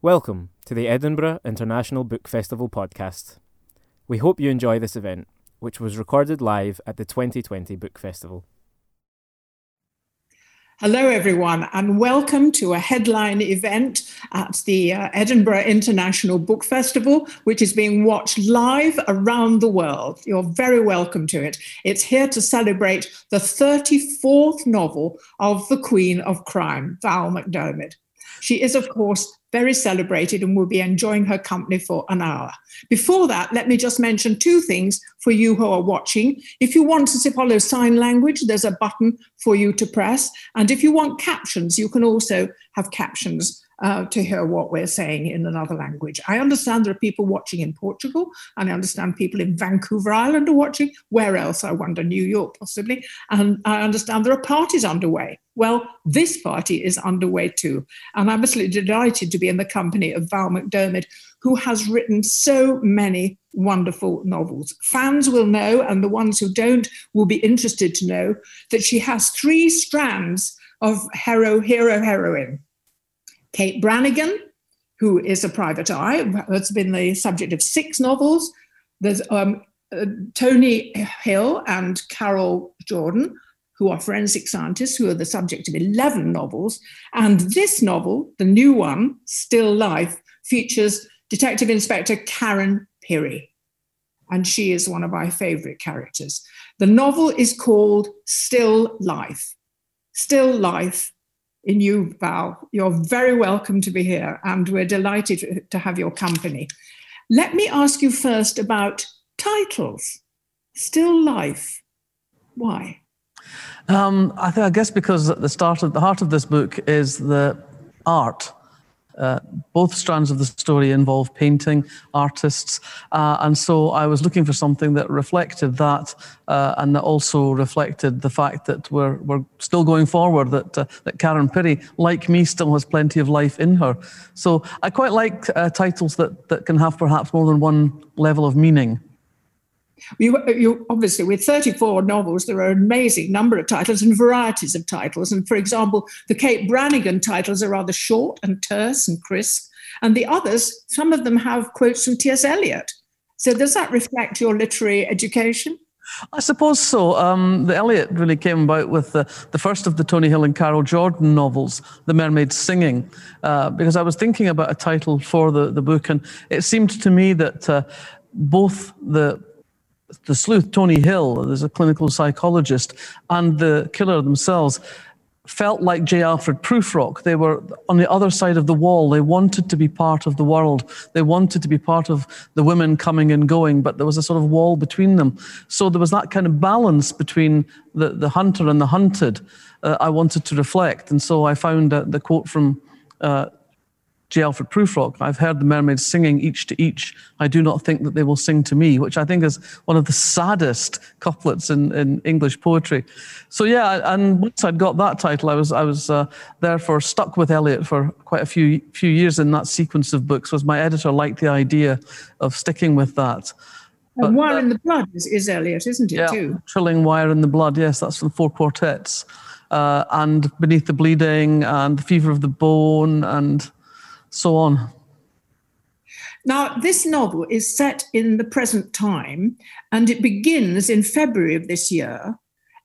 Welcome to the Edinburgh International Book Festival podcast. We hope you enjoy this event, which was recorded live at the 2020 Book Festival. Hello, everyone, and welcome to a headline event at the uh, Edinburgh International Book Festival, which is being watched live around the world. You're very welcome to it. It's here to celebrate the 34th novel of the Queen of Crime, Val McDermid. She is, of course, very celebrated and will be enjoying her company for an hour. Before that, let me just mention two things for you who are watching. If you want to follow sign language, there's a button for you to press. And if you want captions, you can also have captions uh, to hear what we're saying in another language. I understand there are people watching in Portugal, and I understand people in Vancouver Island are watching. Where else? I wonder, New York possibly. And I understand there are parties underway. Well, this party is underway too. And I'm absolutely delighted to be in the company of Val McDermid, who has written so many wonderful novels. Fans will know, and the ones who don't will be interested to know, that she has three strands of hero, hero, heroine. Kate Brannigan, who is a private eye, has been the subject of six novels. There's um, uh, Tony Hill and Carol Jordan, who are forensic scientists, who are the subject of 11 novels. And this novel, the new one, Still Life, features Detective Inspector Karen Pirie. And she is one of my favorite characters. The novel is called Still Life. Still Life in you, Val. You're very welcome to be here, and we're delighted to have your company. Let me ask you first about titles. Still Life. Why? Um, I, think, I guess because at the start of the heart of this book is the art uh, both strands of the story involve painting, artists, uh, and so I was looking for something that reflected that uh, and that also reflected the fact that we're, we're still going forward, that, uh, that Karen Pirie, like me, still has plenty of life in her. So I quite like uh, titles that, that can have perhaps more than one level of meaning. You, you, obviously, with 34 novels, there are an amazing number of titles and varieties of titles. And for example, the Kate Brannigan titles are rather short and terse and crisp. And the others, some of them have quotes from T.S. Eliot. So does that reflect your literary education? I suppose so. Um, the Eliot really came about with the, the first of the Tony Hill and Carol Jordan novels, The Mermaid Singing, uh, because I was thinking about a title for the, the book, and it seemed to me that uh, both the the sleuth, Tony Hill, there's a clinical psychologist, and the killer themselves felt like J. Alfred Prufrock. They were on the other side of the wall. They wanted to be part of the world. They wanted to be part of the women coming and going, but there was a sort of wall between them. So there was that kind of balance between the, the hunter and the hunted uh, I wanted to reflect. And so I found uh, the quote from uh, J. Alfred Prufrock, I've heard the mermaids singing each to each. I do not think that they will sing to me, which I think is one of the saddest couplets in, in English poetry. So yeah, and once I'd got that title, I was I was uh, therefore stuck with Eliot for quite a few few years in that sequence of books. Was my editor liked the idea of sticking with that. And Wire uh, in the Blood is, is Eliot, isn't it, yeah, too? Trilling Wire in the Blood, yes, that's from four quartets. Uh, and Beneath the Bleeding and The Fever of the Bone and so on. Now, this novel is set in the present time and it begins in February of this year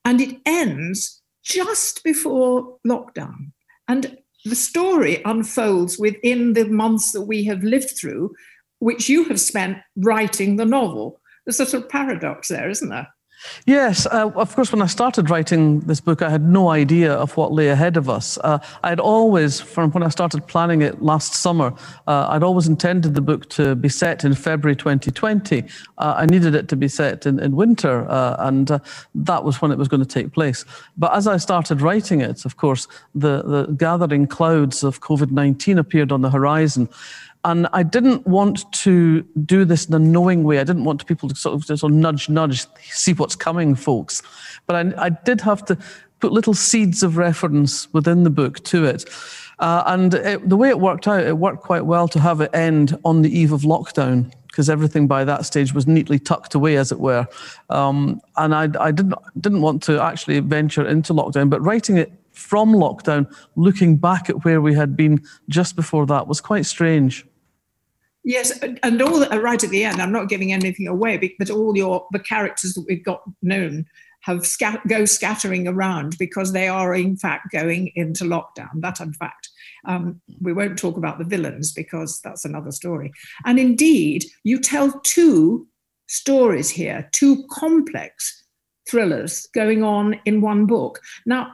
and it ends just before lockdown. And the story unfolds within the months that we have lived through, which you have spent writing the novel. There's a sort of paradox there, isn't there? Yes, uh, of course, when I started writing this book, I had no idea of what lay ahead of us. Uh, I had always, from when I started planning it last summer, uh, I'd always intended the book to be set in February 2020. Uh, I needed it to be set in, in winter, uh, and uh, that was when it was going to take place. But as I started writing it, of course, the, the gathering clouds of COVID 19 appeared on the horizon. And I didn't want to do this in a knowing way. I didn't want people to sort of, sort of nudge, nudge, see what's coming, folks. But I, I, did have to put little seeds of reference within the book to it. Uh, and it, the way it worked out, it worked quite well to have it end on the eve of lockdown because everything by that stage was neatly tucked away, as it were. Um, and I, I, didn't didn't want to actually venture into lockdown, but writing it from lockdown, looking back at where we had been just before that was quite strange. Yes, and all the, right at the end, I'm not giving anything away, but all your the characters that we've got known have scat- go scattering around because they are in fact going into lockdown. That in fact, um, we won't talk about the villains because that's another story. And indeed, you tell two stories here, two complex thrillers going on in one book. Now,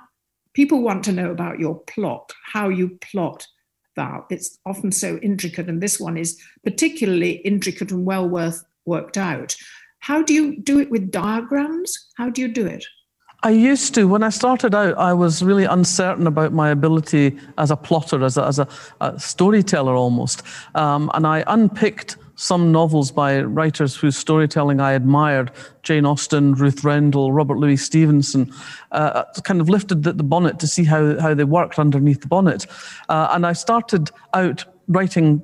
people want to know about your plot, how you plot that. It's often so intricate, and this one is particularly intricate and well worth worked out. How do you do it with diagrams? How do you do it? I used to. When I started out, I was really uncertain about my ability as a plotter, as a, as a, a storyteller almost. Um, and I unpicked some novels by writers whose storytelling I admired Jane Austen, Ruth Rendell, Robert Louis Stevenson uh, kind of lifted the, the, bonnet to see how, how they worked underneath the bonnet. Uh, and I started out writing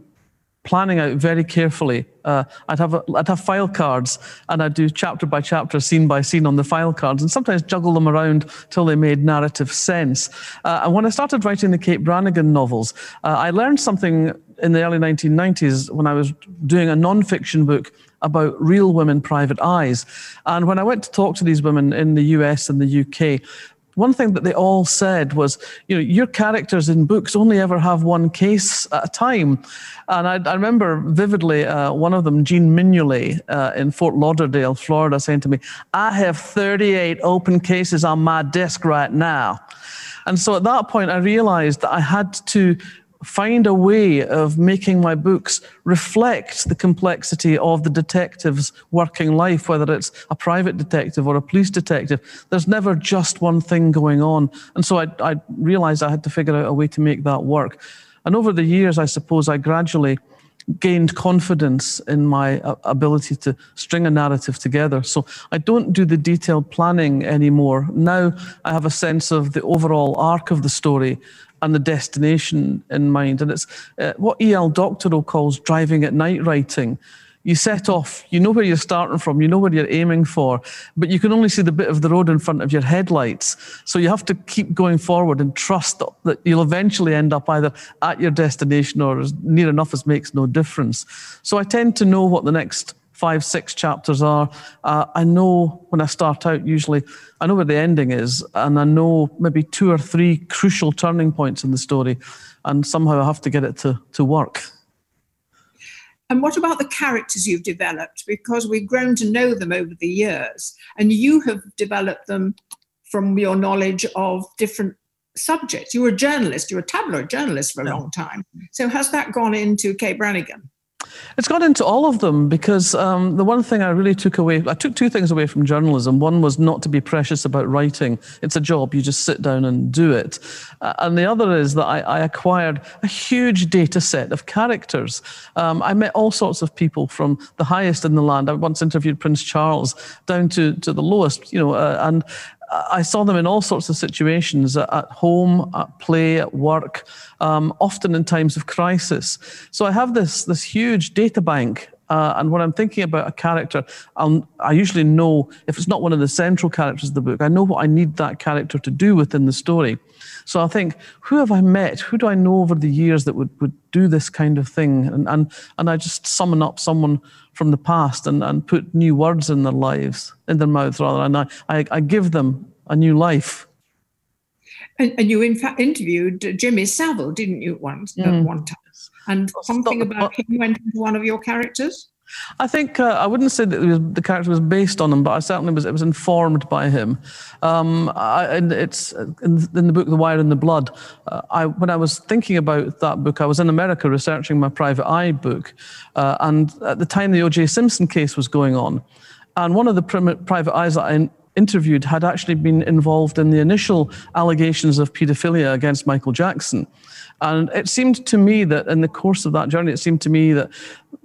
planning out very carefully. Uh, I'd have a, I'd have file cards, and I'd do chapter by chapter, scene by scene on the file cards, and sometimes juggle them around till they made narrative sense. Uh, and when I started writing the Kate Brannigan novels, uh, I learned something in the early 1990s when I was doing a non-fiction book about real women private eyes. And when I went to talk to these women in the US and the UK, one thing that they all said was, you know, your characters in books only ever have one case at a time. And I, I remember vividly uh, one of them, Jean Mignolet, uh, in Fort Lauderdale, Florida, saying to me, I have 38 open cases on my desk right now. And so at that point, I realized that I had to find a way of making my books reflect the complexity of the detective's working life, whether it's a private detective or a police detective. There's never just one thing going on. And so I, I realized I had to figure out a way to make that work. And over the years, I suppose I gradually gained confidence in my uh, ability to string a narrative together. So I don't do the detailed planning anymore. Now I have a sense of the overall arc of the story and the destination in mind. And it's uh, what E.L. Doctorow calls driving at night writing. You set off, you know where you're starting from, you know where you're aiming for, but you can only see the bit of the road in front of your headlights. So you have to keep going forward and trust that you'll eventually end up either at your destination or as near enough as makes no difference. So I tend to know what the next five, six chapters are. Uh, I know when I start out, usually, I know where the ending is, and I know maybe two or three crucial turning points in the story, and somehow I have to get it to, to work. And what about the characters you've developed? Because we've grown to know them over the years, and you have developed them from your knowledge of different subjects. You were a journalist, you were a tabloid journalist for a yeah. long time. So has that gone into Kate Brannigan? It's gone into all of them because um, the one thing I really took away, I took two things away from journalism. One was not to be precious about writing. It's a job, you just sit down and do it. Uh, and the other is that I, I, acquired a huge data set of characters. Um, I met all sorts of people from the highest in the land. I once interviewed Prince Charles down to, to the lowest, you know, uh, and I saw them in all sorts of situations at home, at play, at work, um, often in times of crisis. So I have this, this huge data bank. Uh, and when I'm thinking about a character, I'll, I usually know if it's not one of the central characters of the book, I know what I need that character to do within the story. So I think, who have I met? Who do I know over the years that would, would do this kind of thing? And, and, and I just summon up someone from the past and, and put new words in their lives, in their mouths rather, and I, I, I give them a new life. And, and, you, in fact, interviewed Jimmy Savile, didn't you, once mm. at one time? And something about him went into one of your characters. I think uh, I wouldn't say that was, the character was based on him, but I certainly was. It was informed by him. Um, I, and it's in, in, the book *The Wire and the Blood*. Uh, I, when I was thinking about that book, I was in America researching my private eye book, uh, and at the time the O.J. Simpson case was going on, and one of the prim- private eyes that I interviewed had actually been involved in the initial allegations of paedophilia against Michael Jackson. And it seemed to me that in the course of that journey, it seemed to me that,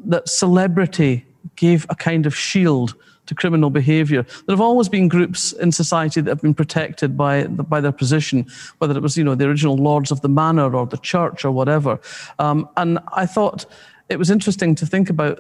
that celebrity gave a kind of shield to criminal behavior. There have always been groups in society that have been protected by, by their position, whether it was, you know, the original lords of the manor or the church or whatever. Um, and I thought it was interesting to think about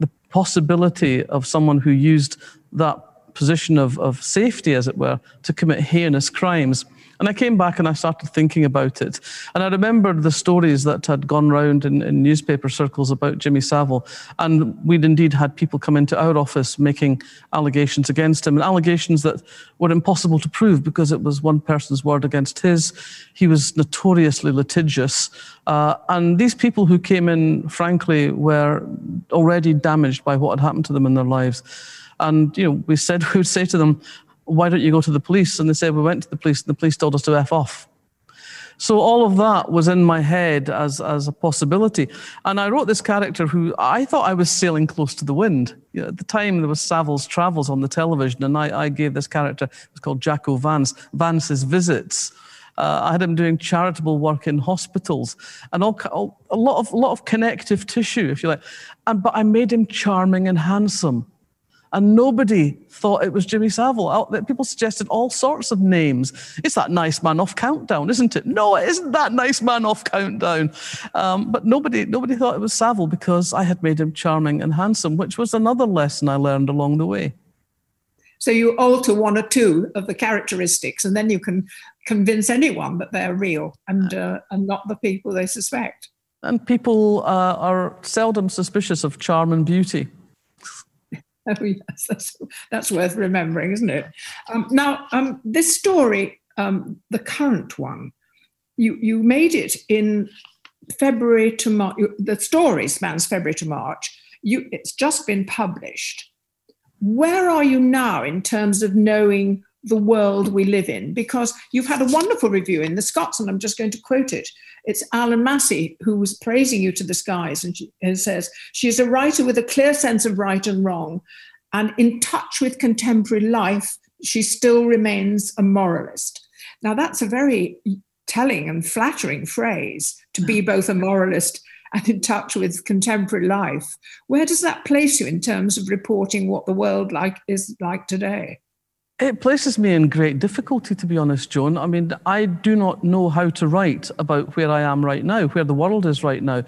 the possibility of someone who used that position of, of safety, as it were, to commit heinous crimes. And I came back and I started thinking about it. And I remembered the stories that had gone round in, in newspaper circles about Jimmy Savile. And we'd indeed had people come into our office making allegations against him, and allegations that were impossible to prove because it was one person's word against his. He was notoriously litigious. Uh, and these people who came in, frankly, were already damaged by what had happened to them in their lives. And you know, we said we would say to them, "Why don't you go to the police?" And they said, "We went to the police, and the police told us to f off." So all of that was in my head as as a possibility, and I wrote this character who I thought I was sailing close to the wind. You know, at the time, there was Savile's Travels on the television, and I, I gave this character. It was called Jacko Vance. Vance's visits. Uh, I had him doing charitable work in hospitals and all, all, a lot of lot of connective tissue, if you like. And but I made him charming and handsome and nobody thought it was Jimmy Savile. People suggested all sorts of names. It's that nice man off countdown, isn't it? No, it isn't that nice man off countdown. Um, but nobody, nobody thought it was Savile because I had made him charming and handsome, which was another lesson I learned along the way. So you alter one or two of the characteristics, and then you can convince anyone that they're real and uh, and not the people they suspect. And people uh, are seldom suspicious of charm and beauty. Oh, yes, that's, that's worth remembering, isn't it? Um, now, um, this story, um, the current one, you, you made it in February to March. The story spans February to March. You, it's just been published. Where are you now in terms of knowing the world we live in? Because you've had a wonderful review in the Scots, and I'm just going to quote it. It's Allan Massie who was praising you to the skies and, she, and says, She is a writer with a clear sense of right and wrong. And in touch with contemporary life, she still remains a moralist. Now, that's a very telling and flattering phrase to be mm. both a moralist and in touch with contemporary life. Where does that place you in terms of reporting what the world like is like today? It places me in great difficulty, to be honest, Joan. I mean, I do not know how to write about where I am right now, where the world is right now.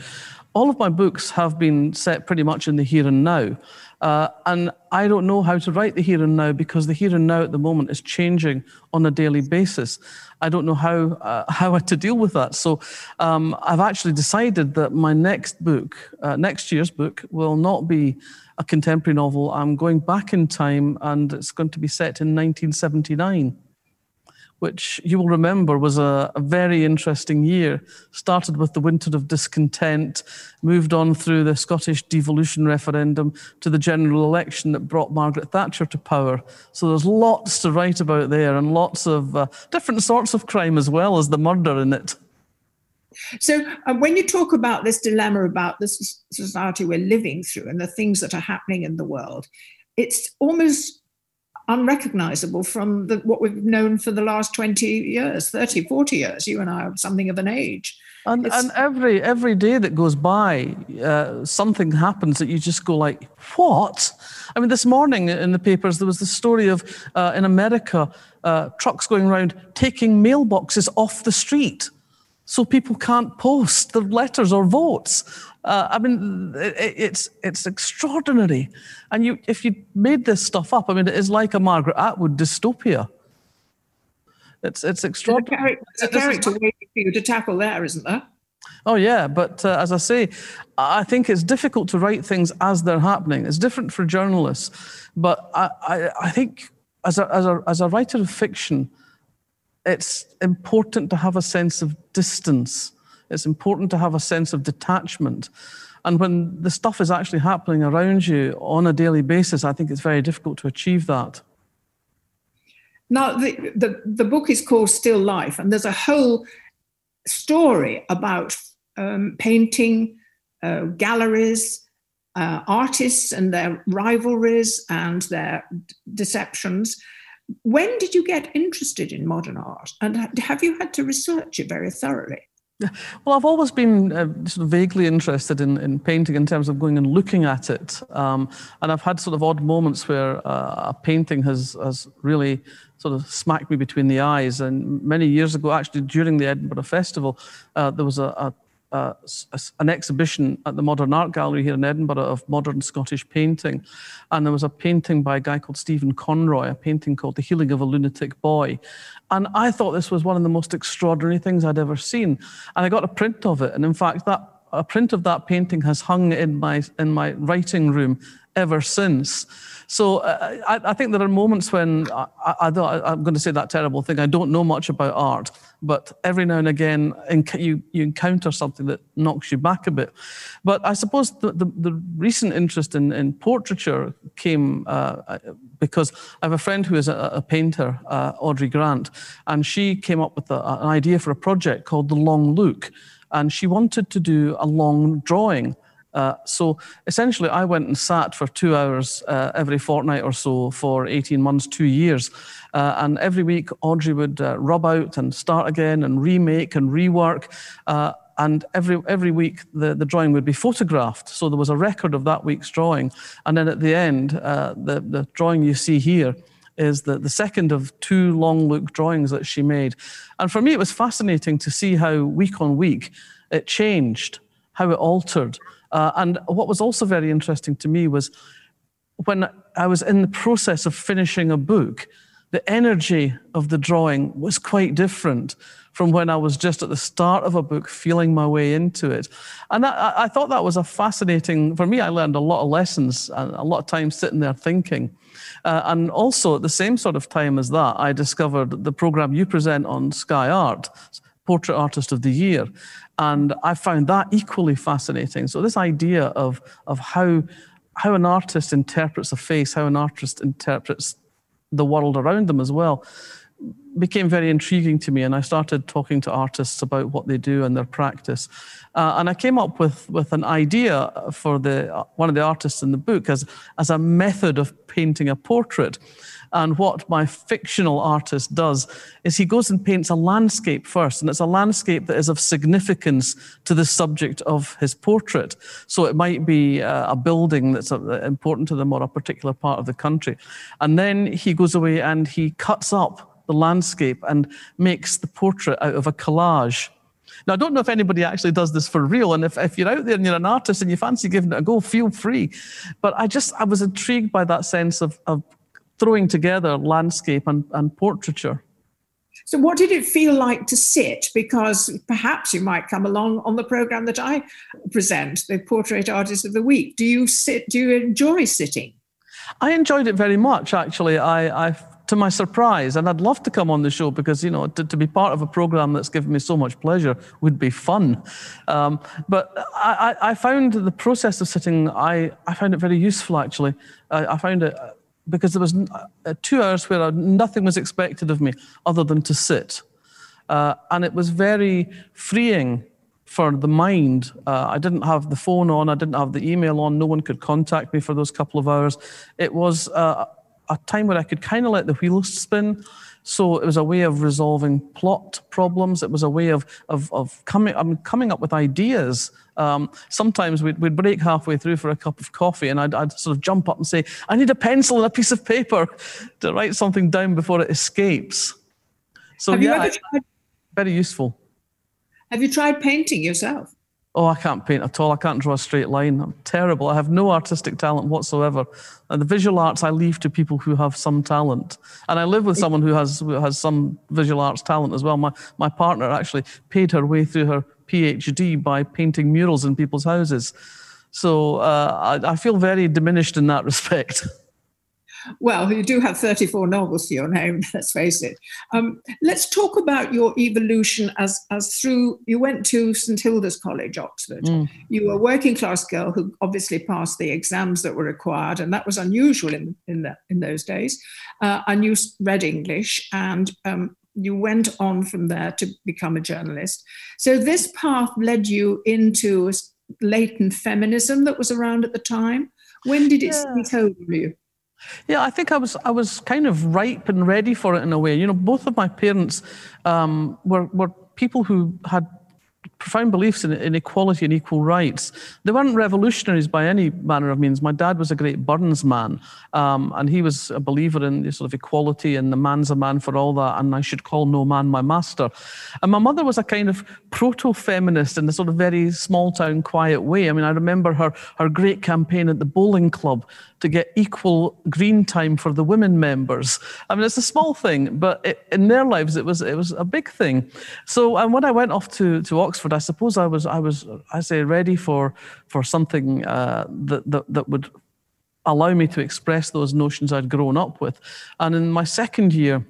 All of my books have been set pretty much in the here and now. Uh, and I don't know how to write the here and now because the here and now at the moment is changing on a daily basis. I don't know how uh, how to deal with that. So um, I've actually decided that my next book, uh, next year's book, will not be a contemporary novel. I'm going back in time and it's going to be set in 1979, which you will remember was a, a very interesting year. Started with the Winter of Discontent, moved on through the Scottish devolution referendum to the general election that brought Margaret Thatcher to power. So there's lots to write about there and lots of uh, different sorts of crime as well as the murder in it. So, when you talk about this dilemma about this society we're living through and the things that are happening in the world, it's almost unrecognizable from the, what we've known for the last 20 years, 30, 40 years. You and I are something of an age. And, and every every day that goes by, uh, something happens that you just go like, "What?" I mean, this morning in the papers there was the story of uh, in America uh, trucks going around taking mailboxes off the street so people can't post their letters or votes. Uh, I mean, it, it's it's extraordinary. And you, if you made this stuff up, I mean, it is like a Margaret Atwood dystopia. It's it's extraordinary. There's a character waiting for you to tackle there, isn't there? Oh yeah, but uh, as I say, I think it's difficult to write things as they're happening. It's different for journalists, but I I, I think as a, as a as a writer of fiction, it's important to have a sense of distance. It's important to have a sense of detachment. And when the stuff is actually happening around you on a daily basis, I think it's very difficult to achieve that. Now, the, the, the book is called Still Life, and there's a whole story about um, painting, uh, galleries, uh, artists and their rivalries and their deceptions. When did you get interested in modern art? And have you had to research it very thoroughly? Well, I've always been uh, sort of vaguely interested in, in painting in terms of going and looking at it. Um, and I've had sort of odd moments where uh, a painting has, has really sort of smacked me between the eyes. And many years ago, actually, during the Edinburgh Festival, uh, there was a, a an exhibition at the Modern Art Gallery here in Edinburgh of modern Scottish painting. And there was a painting by a guy called Stephen Conroy, a painting called The Healing of a Lunatic Boy. And I thought this was one of the most extraordinary things I'd ever seen. And I got a print of it. And in fact, that a print of that painting has hung in my in my writing room ever since. So uh, I, I, think there are moments when I, thought, I, am going to say that terrible thing. I don't know much about art, but every now and again you, you encounter something that knocks you back a bit. But I suppose the, the, the recent interest in, in portraiture came uh, because I have a friend who is a, a painter, uh, Audrey Grant, and she came up with a, an idea for a project called The Long Look. And she wanted to do a long drawing uh, so essentially, I went and sat for two hours uh, every fortnight or so for 18 months, two years. Uh, and every week, Audrey would uh, rub out and start again and remake and rework. Uh, and every, every week, the, the drawing would be photographed. So there was a record of that week's drawing. And then at the end, the, the drawing you see here is the, the second of two long look drawings that she made. And for me, it was fascinating to see how week on week it changed, how it altered. Uh, and what was also very interesting to me was when I was in the process of finishing a book, the energy of the drawing was quite different from when I was just at the start of a book, feeling my way into it. And I, I thought that was a fascinating, for me, I learned a lot of lessons and a lot of time sitting there thinking. Uh, and also at the same sort of time as that, I discovered the program you present on Sky Art, Portrait Artist of the Year. And I found that equally fascinating. So this idea of, of how, how an artist interprets a face, how an artist interprets the world around them as well, became very intriguing to me. And I started talking to artists about what they do and their practice. Uh, and I came up with, with an idea for the, one of the artists in the book as, as a method of painting a portrait. And what my fictional artist does is he goes and paints a landscape first, and it's a landscape that is of significance to the subject of his portrait. So it might be uh, a building that's uh, important to them or a particular part of the country. And then he goes away and he cuts up the landscape and makes the portrait out of a collage. Now, I don't know if anybody actually does this for real. And if, if you're out there and you're an artist and you fancy giving it a go, feel free. But I just, I was intrigued by that sense of, of throwing together landscape and, and portraiture. So, what did it feel like to sit? Because perhaps you might come along on the program that I present, the Portrait Artist of the Week. Do you sit? Do you enjoy sitting? I enjoyed it very much, actually. I, I to my surprise, and I'd love to come on the show because you know to, to be part of a program that's given me so much pleasure would be fun. Um, but I, I, found the process of sitting, I, I found it very useful. Actually, I, I found it because there was uh, two hours where nothing was expected of me other than to sit. Uh, and it was very freeing for the mind. Uh, I didn't have the phone on, I didn't have the email on, no one could contact me for those couple of hours. It was uh, a time where I could kind of let the wheels spin. So it was a way of resolving plot problems. It was a way of of, of coming I mean, coming up with ideas. Um, sometimes we'd, we'd break halfway through for a cup of coffee, and I'd, I'd sort of jump up and say, "I need a pencil and a piece of paper to write something down before it escapes." So Have yeah, tried, very useful. Have you tried painting yourself? Oh, I can't paint at all. I can't draw a straight line. I'm terrible. I have no artistic talent whatsoever. And the visual arts I leave to people who have some talent. And I live with someone who has who has some visual arts talent as well. My my partner actually paid her way through her PhD by painting murals in people's houses. So uh, I, I feel very diminished in that respect. Well, you do have 34 novels to your name, let's face it. Um, let's talk about your evolution as, as through, you went to St Hilda's College, Oxford. Mm. You were a working class girl who obviously passed the exams that were required, and that was unusual in, in, the, in those days. Uh, and you read English, and um, you went on from there to become a journalist. So this path led you into latent feminism that was around at the time. When did it yeah. take over you? Yeah, I think I was I was kind of ripe and ready for it in a way. You know, both of my parents um, were were people who had profound beliefs in, in, equality and equal rights. They weren't revolutionaries by any manner of means. My dad was a great Burns man, um, and he was a believer in the sort of equality and the man's a man for all that, and I should call no man my master. And my mother was a kind of proto-feminist in a sort of very small town, quiet way. I mean, I remember her her great campaign at the bowling club to get equal green time for the women members. I mean, it's a small thing, but it, in their lives, it was it was a big thing. So, and when I went off to, to Oxford, I suppose I was I was I say ready for for something uh, that, that that would allow me to express those notions I'd grown up with. And in my second year,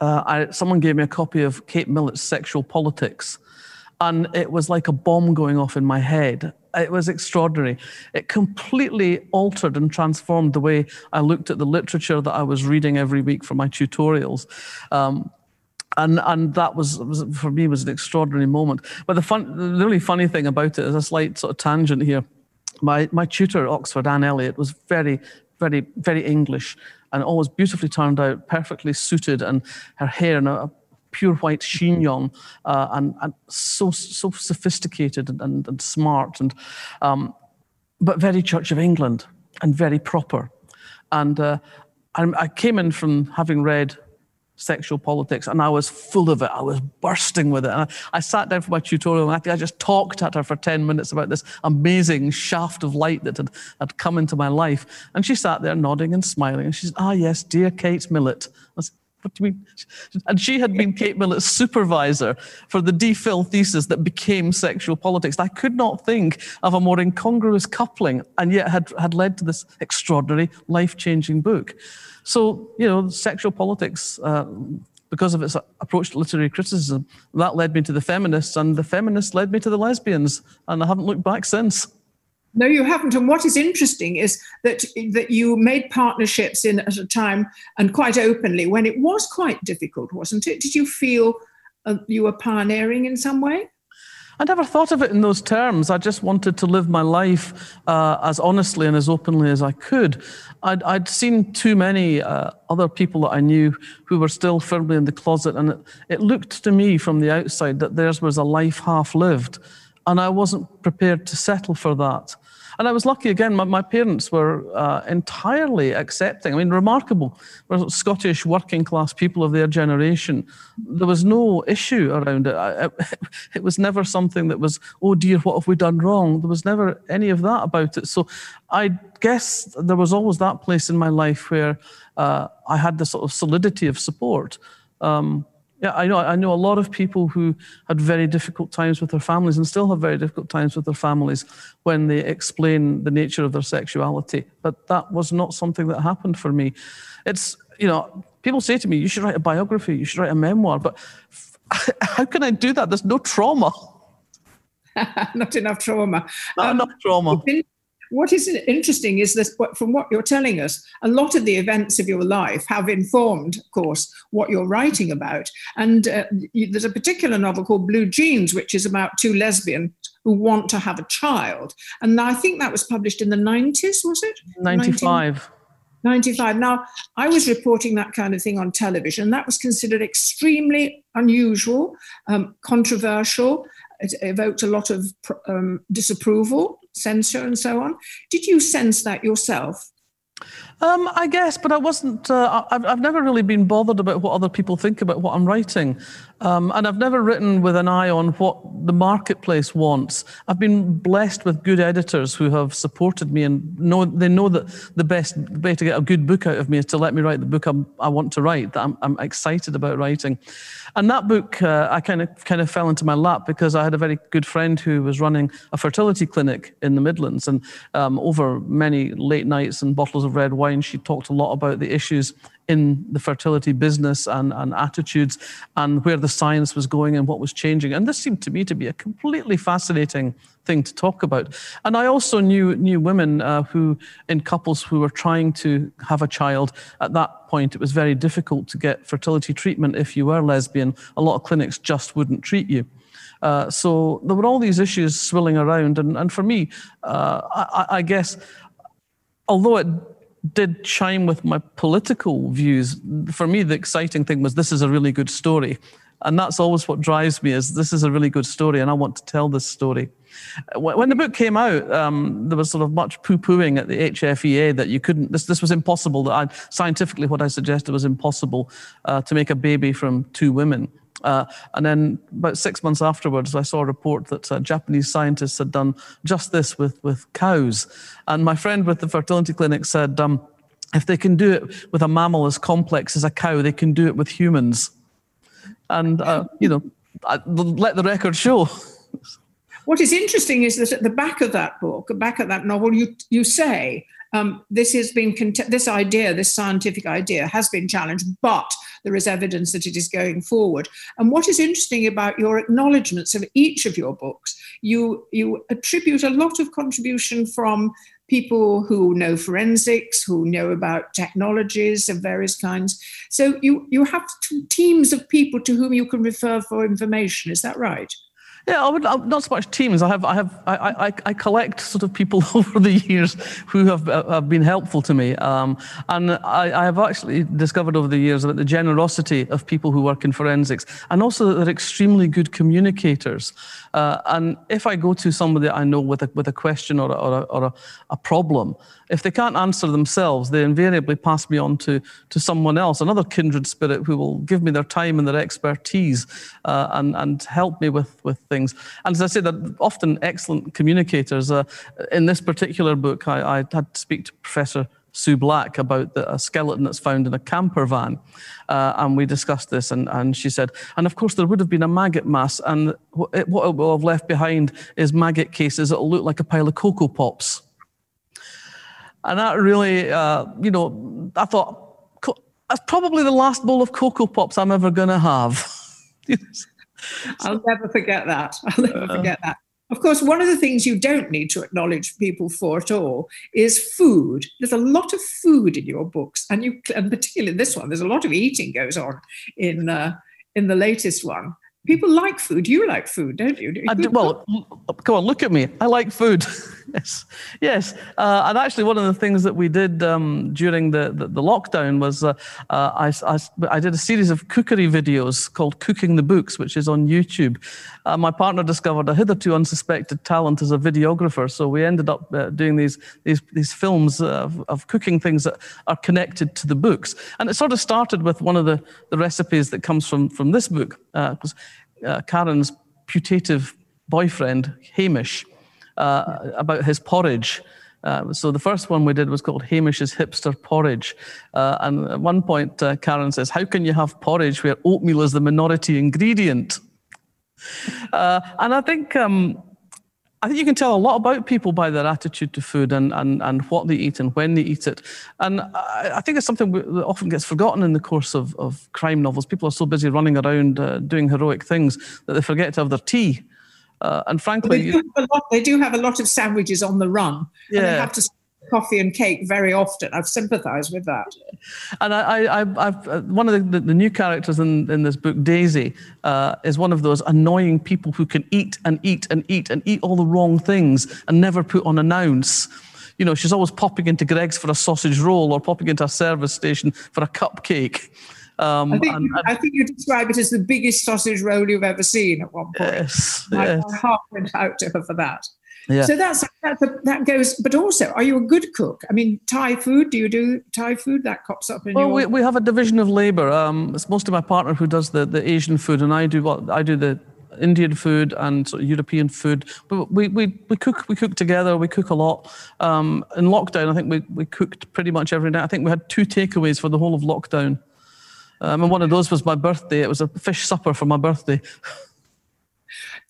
uh, I, someone gave me a copy of Kate Millett's Sexual Politics. And it was like a bomb going off in my head. It was extraordinary. It completely altered and transformed the way I looked at the literature that I was reading every week for my tutorials. Um, and and that was, was, for me was an extraordinary moment. But the fun, the really funny thing about it is a slight sort of tangent here. My my tutor at Oxford, Anne Elliot, was very very very English and always beautifully turned out, perfectly suited, and her hair in a pure white chignon, uh, and, and so so sophisticated and, and, and smart, and um, but very Church of England and very proper. And uh, I came in from having read sexual politics, and I was full of it. I was bursting with it. And I, I sat down for my tutorial, and I, I just talked at her for 10 minutes about this amazing shaft of light that had, had come into my life. And she sat there nodding and smiling, and she said, Ah, yes, dear Kate Millett. I said, what do you mean? And she had been Kate Millett's supervisor for the DPhil thesis that became sexual politics. I could not think of a more incongruous coupling, and yet had, had led to this extraordinary, life changing book. So, you know, sexual politics, uh, because of its approach to literary criticism, that led me to the feminists, and the feminists led me to the lesbians, and I haven't looked back since. No, you haven't. And what is interesting is that that you made partnerships in at a time and quite openly when it was quite difficult, wasn't it? Did you feel uh, you were pioneering in some way? I never thought of it in those terms. I just wanted to live my life uh, as honestly and as openly as I could. I'd, I'd seen too many uh, other people that I knew who were still firmly in the closet, and it, it looked to me from the outside that theirs was a life half lived, and I wasn't prepared to settle for that. And I was lucky again, my, my parents were uh, entirely accepting. I mean, remarkable. We're Scottish working class people of their generation. There was no issue around it. it. It was never something that was, oh dear, what have we done wrong? There was never any of that about it. So I guess there was always that place in my life where uh, I had the sort of solidity of support. Um, yeah, I know. I know a lot of people who had very difficult times with their families and still have very difficult times with their families when they explain the nature of their sexuality. But that was not something that happened for me. It's, you know, people say to me, you should write a biography, you should write a memoir. But how can I do that? There's no trauma. not enough trauma. Not um, enough trauma what is interesting is that from what you're telling us, a lot of the events of your life have informed, of course, what you're writing about. And uh, there's a particular novel called Blue Jeans, which is about two lesbians who want to have a child. And I think that was published in the 90s, was it? 95. 95. Now, I was reporting that kind of thing on television. That was considered extremely unusual, um, controversial. It evoked a lot of um, disapproval censure and so on. Did you sense that yourself? Um, I guess, but I wasn't. Uh, I've, I've never really been bothered about what other people think about what I'm writing, um, and I've never written with an eye on what the marketplace wants. I've been blessed with good editors who have supported me and know they know that the best way to get a good book out of me is to let me write the book I'm, i want to write. That I'm, I'm, excited about writing, and that book uh, I kind of kind of fell into my lap because I had a very good friend who was running a fertility clinic in the Midlands, and um, over many late nights and bottles of red wine wine, she talked a lot about the issues in the fertility business and, and attitudes and where the science was going and what was changing. And this seemed to me to be a completely fascinating thing to talk about. And I also knew knew women uh, who, in couples who were trying to have a child, at that point it was very difficult to get fertility treatment if you were lesbian. A lot of clinics just wouldn't treat you. Uh, so there were all these issues swirling around, and, and for me, uh, I, I guess, although it did chime with my political views. For me, the exciting thing was this is a really good story. And that's always what drives me is this is a really good story and I want to tell this story. When the book came out, um, there was sort of much poo-pooing at the HFEA that you couldn't, this, this was impossible, that I, scientifically what I suggested was impossible uh, to make a baby from two women. Uh, and then about six months afterwards, I saw a report that uh, Japanese scientists had done just this with, with cows. And my friend with the fertility clinic said, um, if they can do it with a mammal as complex as a cow, they can do it with humans. And, uh, you know, I, let the record show. What is interesting is that at the back of that book, back of that novel, you, you say um, this has been this idea, this scientific idea, has been challenged, but there is evidence that it is going forward. And what is interesting about your acknowledgements of each of your books, you you attribute a lot of contribution from people who know forensics, who know about technologies of various kinds. So you you have teams of people to whom you can refer for information. Is that right? Yeah, I would not so much teams. I have, I have, I, I, I collect sort of people over the years who have, uh, have been helpful to me, um, and I, I, have actually discovered over the years that the generosity of people who work in forensics, and also that they're extremely good communicators. Uh, and if I go to somebody I know with a with a question or a, or a, or a, a problem, if they can't answer themselves, they invariably pass me on to, to someone else, another kindred spirit who will give me their time and their expertise uh, and, and help me with, with things. And as I say, they're often excellent communicators. Uh, in this particular book, I, I had to speak to Professor Sue Black about the, a skeleton that's found in a camper van. Uh, and we discussed this, and, and she said, and of course, there would have been a maggot mass, and what it, what it will have left behind is maggot cases that'll look like a pile of Cocoa Pops. And that really, uh, you know, I thought, that's probably the last bowl of Cocoa Pops I'm ever going to have. I'll never forget that. I'll never uh, forget that. Of course, one of the things you don't need to acknowledge people for at all is food. There's a lot of food in your books, and you, and particularly in this one, there's a lot of eating goes on in uh, in the latest one. People like food. You like food, don't you? Do, well, come on, look at me. I like food. yes, yes. Uh, and actually, one of the things that we did um, during the, the, the, lockdown was uh, uh, I, I, I, did a series of cookery videos called Cooking the Books, which is on YouTube. Uh, my partner discovered a hitherto unsuspected talent as a videographer, so we ended up uh, doing these, these, these films of, of cooking things that are connected to the books. And it sort of started with one of the, the recipes that comes from, from this book. Uh, uh, Karen's putative boyfriend, Hamish, uh, about his porridge. Uh, so the first one we did was called Hamish's Hipster Porridge. Uh, and at one point, uh, Karen says, How can you have porridge where oatmeal is the minority ingredient? Uh, and I think um, I think you can tell a lot about people by their attitude to food and, and, and what they eat and when they eat it. And I, I think it's something that often gets forgotten in the course of, of crime novels. People are so busy running around uh, doing heroic things that they forget to have their tea. Uh, and frankly, they do, lot, they do, have a lot of sandwiches on the run. Yeah. they have to coffee and cake very often. I've sympathised with that. And I, I, I've, uh, one of the, the, new characters in, in this book, Daisy, uh, is one of those annoying people who can eat and eat and eat and eat all the wrong things and never put on an ounce. You know, she's always popping into Greggs for a sausage roll or popping into a service station for a cupcake. Um, I, think and, you, I think you describe it as the biggest sausage roll you've ever seen at one point. Yes, my, yes. my heart went out to her for that. Yeah. So that's, that's a, that goes. But also, are you a good cook? I mean, Thai food. Do you do Thai food? That cops up in well, your. we, we have a division of labour. Um, it's mostly my partner who does the, the Asian food, and I do what I do the Indian food and sort of European food. But we, we, we cook we cook together. We cook a lot. Um, in lockdown, I think we, we cooked pretty much every night. I think we had two takeaways for the whole of lockdown. Um, and one of those was my birthday. It was a fish supper for my birthday.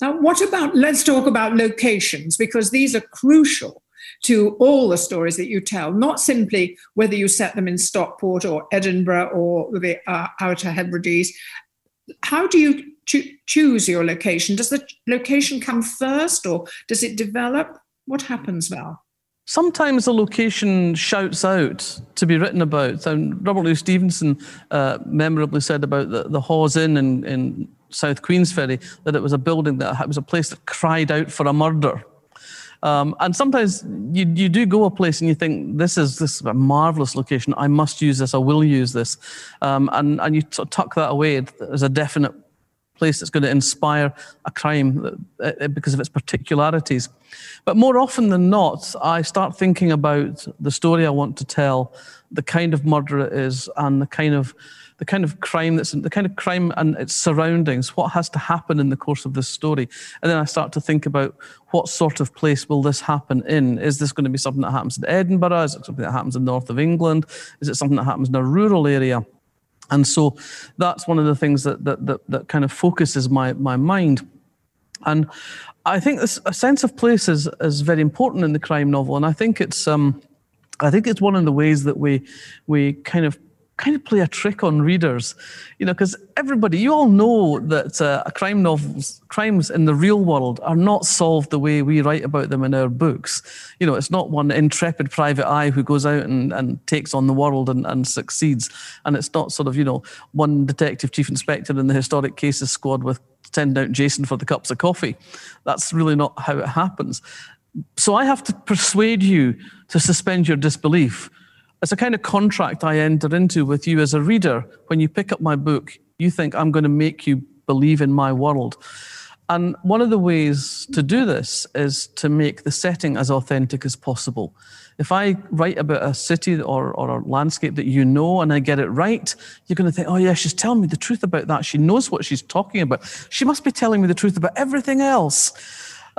Now, what about, let's talk about locations, because these are crucial to all the stories that you tell, not simply whether you set them in Stockport or Edinburgh or the uh, Outer Hebrides. How do you cho- choose your location? Does the location come first or does it develop? What happens, Val? Sometimes a location shouts out to be written about. And Robert Louis Stevenson uh, memorably said about the, the Hawes Inn in, in South Queensferry that it was a building that was a place that cried out for a murder. Um, and sometimes you, you do go a place and you think, this is, this is a marvelous location. I must use this. I will use this. Um, and, and you t- tuck that away as a definite place that's going to inspire a crime uh, uh, because of its particularities. But more often than not, I start thinking about the story I want to tell, the kind of murder it is, and the kind of the kind of crime that's the kind of crime and its surroundings, what has to happen in the course of this story. And then I start to think about what sort of place will this happen in? Is this going to be something that happens in Edinburgh? Is it something that happens in the north of England? Is it something that happens in a rural area? And so that's one of the things that that that, that kind of focuses my my mind. And I think this, a sense of place is, is very important in the crime novel, and I think it's um, I think it's one of the ways that we we kind of kind of play a trick on readers, you know, because everybody, you all know that uh, crime novels, crimes in the real world are not solved the way we write about them in our books. You know, it's not one intrepid private eye who goes out and, and takes on the world and, and succeeds. And it's not sort of, you know, one detective chief inspector in the historic cases squad with send out Jason for the cups of coffee. That's really not how it happens. So I have to persuade you to suspend your disbelief it's a kind of contract I enter into with you as a reader. When you pick up my book, you think I'm going to make you believe in my world. And one of the ways to do this is to make the setting as authentic as possible. If I write about a city or, or a landscape that you know and I get it right, you're going to think, oh, yeah, she's telling me the truth about that. She knows what she's talking about. She must be telling me the truth about everything else.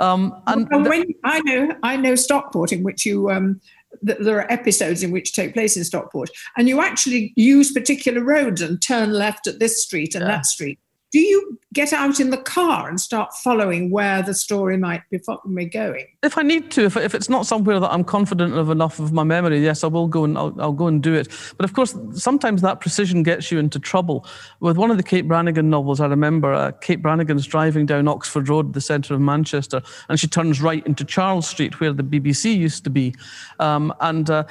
Um, and well, when, I know, I know Stockport, in which you um, there are episodes in which take place in Stockport, and you actually use particular roads and turn left at this street and yeah. that street do you get out in the car and start following where the story might be going? If I need to, if, if it's not somewhere that I'm confident of enough of my memory, yes, I will go and I'll, I'll, go and do it. But of course, sometimes that precision gets you into trouble. With one of the Kate Brannigan novels, I remember uh, Kate Brannigan's driving down Oxford Road, the centre of Manchester, and she turns right into Charles Street, where the BBC used to be. Um, and uh,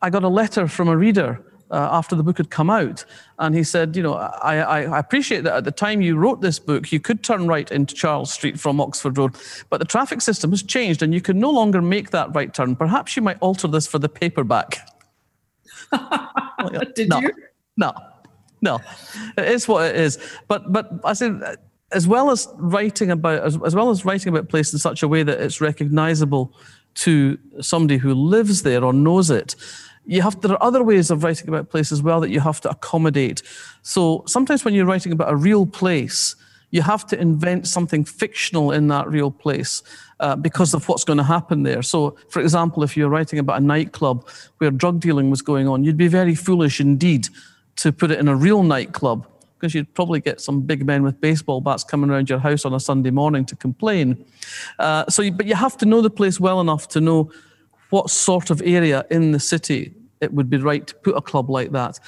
I got a letter from a reader uh, after the book had come out. And he said, You know, I, I, appreciate that at the time you wrote this book, you could turn right into Charles Street from Oxford Road, but the traffic system has changed and you can no longer make that right turn. Perhaps you might alter this for the paperback. Did no, you? No, no. It is what it is. But, but I said, as well as writing about as, as well as writing about place in such a way that it's recognizable to somebody who lives there or knows it you have there are other ways of writing about place as well that you have to accommodate. So sometimes when you're writing about a real place, you have to invent something fictional in that real place uh, because of what's going to happen there. So, for example, if you're writing about a nightclub where drug dealing was going on, you'd be very foolish indeed to put it in a real nightclub because you'd probably get some big men with baseball bats coming around your house on a Sunday morning to complain. Uh, so, but you have to know the place well enough to know what sort of area in the city it would be right to put a club like that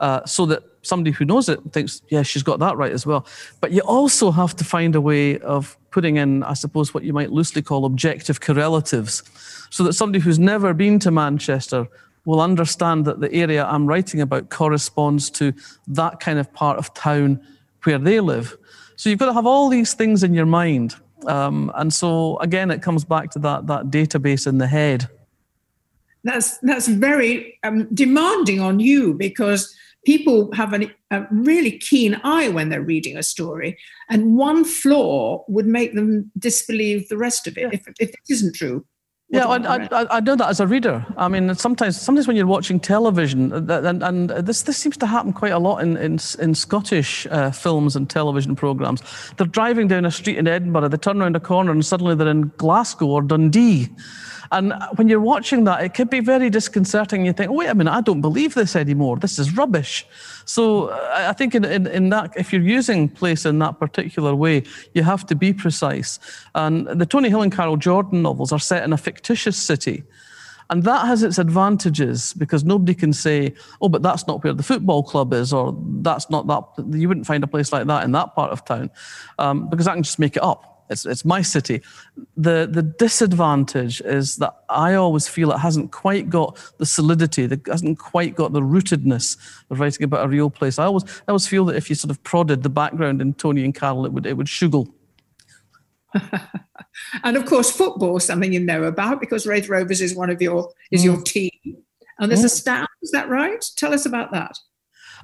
uh, so that somebody who knows it thinks, yeah, she's got that right as well. But you also have to find a way of putting in, I suppose, what you might loosely call objective correlatives, so that somebody who's never been to Manchester will understand that the area I'm writing about corresponds to that kind of part of town where they live. So you've got to have all these things in your mind. Um, and so again, it comes back to that, that database in the head that's that's very um, demanding on you because people have an, a really keen eye when they're reading a story, and one flaw would make them disbelieve the rest of it yeah. if, if it isn't true. Yeah, I, I, I, know that as a reader. I mean, sometimes sometimes when you're watching television, and, and this this seems to happen quite a lot in in, in Scottish uh, films and television programs. They're driving down a street in Edinburgh, they turn around a corner, and suddenly they're in Glasgow or Dundee. And when you're watching that, it could be very disconcerting. You think, wait a minute, I don't believe this anymore. This is rubbish. So I think in, in, in that, if you're using place in that particular way, you have to be precise. And the Tony Hill and Carol Jordan novels are set in a fictitious city. And that has its advantages because nobody can say, oh, but that's not where the football club is, or that's not that. You wouldn't find a place like that in that part of town um, because I can just make it up. It's, it's my city. The, the disadvantage is that I always feel it hasn't quite got the solidity, it hasn't quite got the rootedness of writing about a real place. I always, I always feel that if you sort of prodded the background in Tony and Carol, it would, it would shugle. and of course, football, something you know about because Raith Rovers is one of your is mm. your team. And there's mm. a stand, is that right? Tell us about that.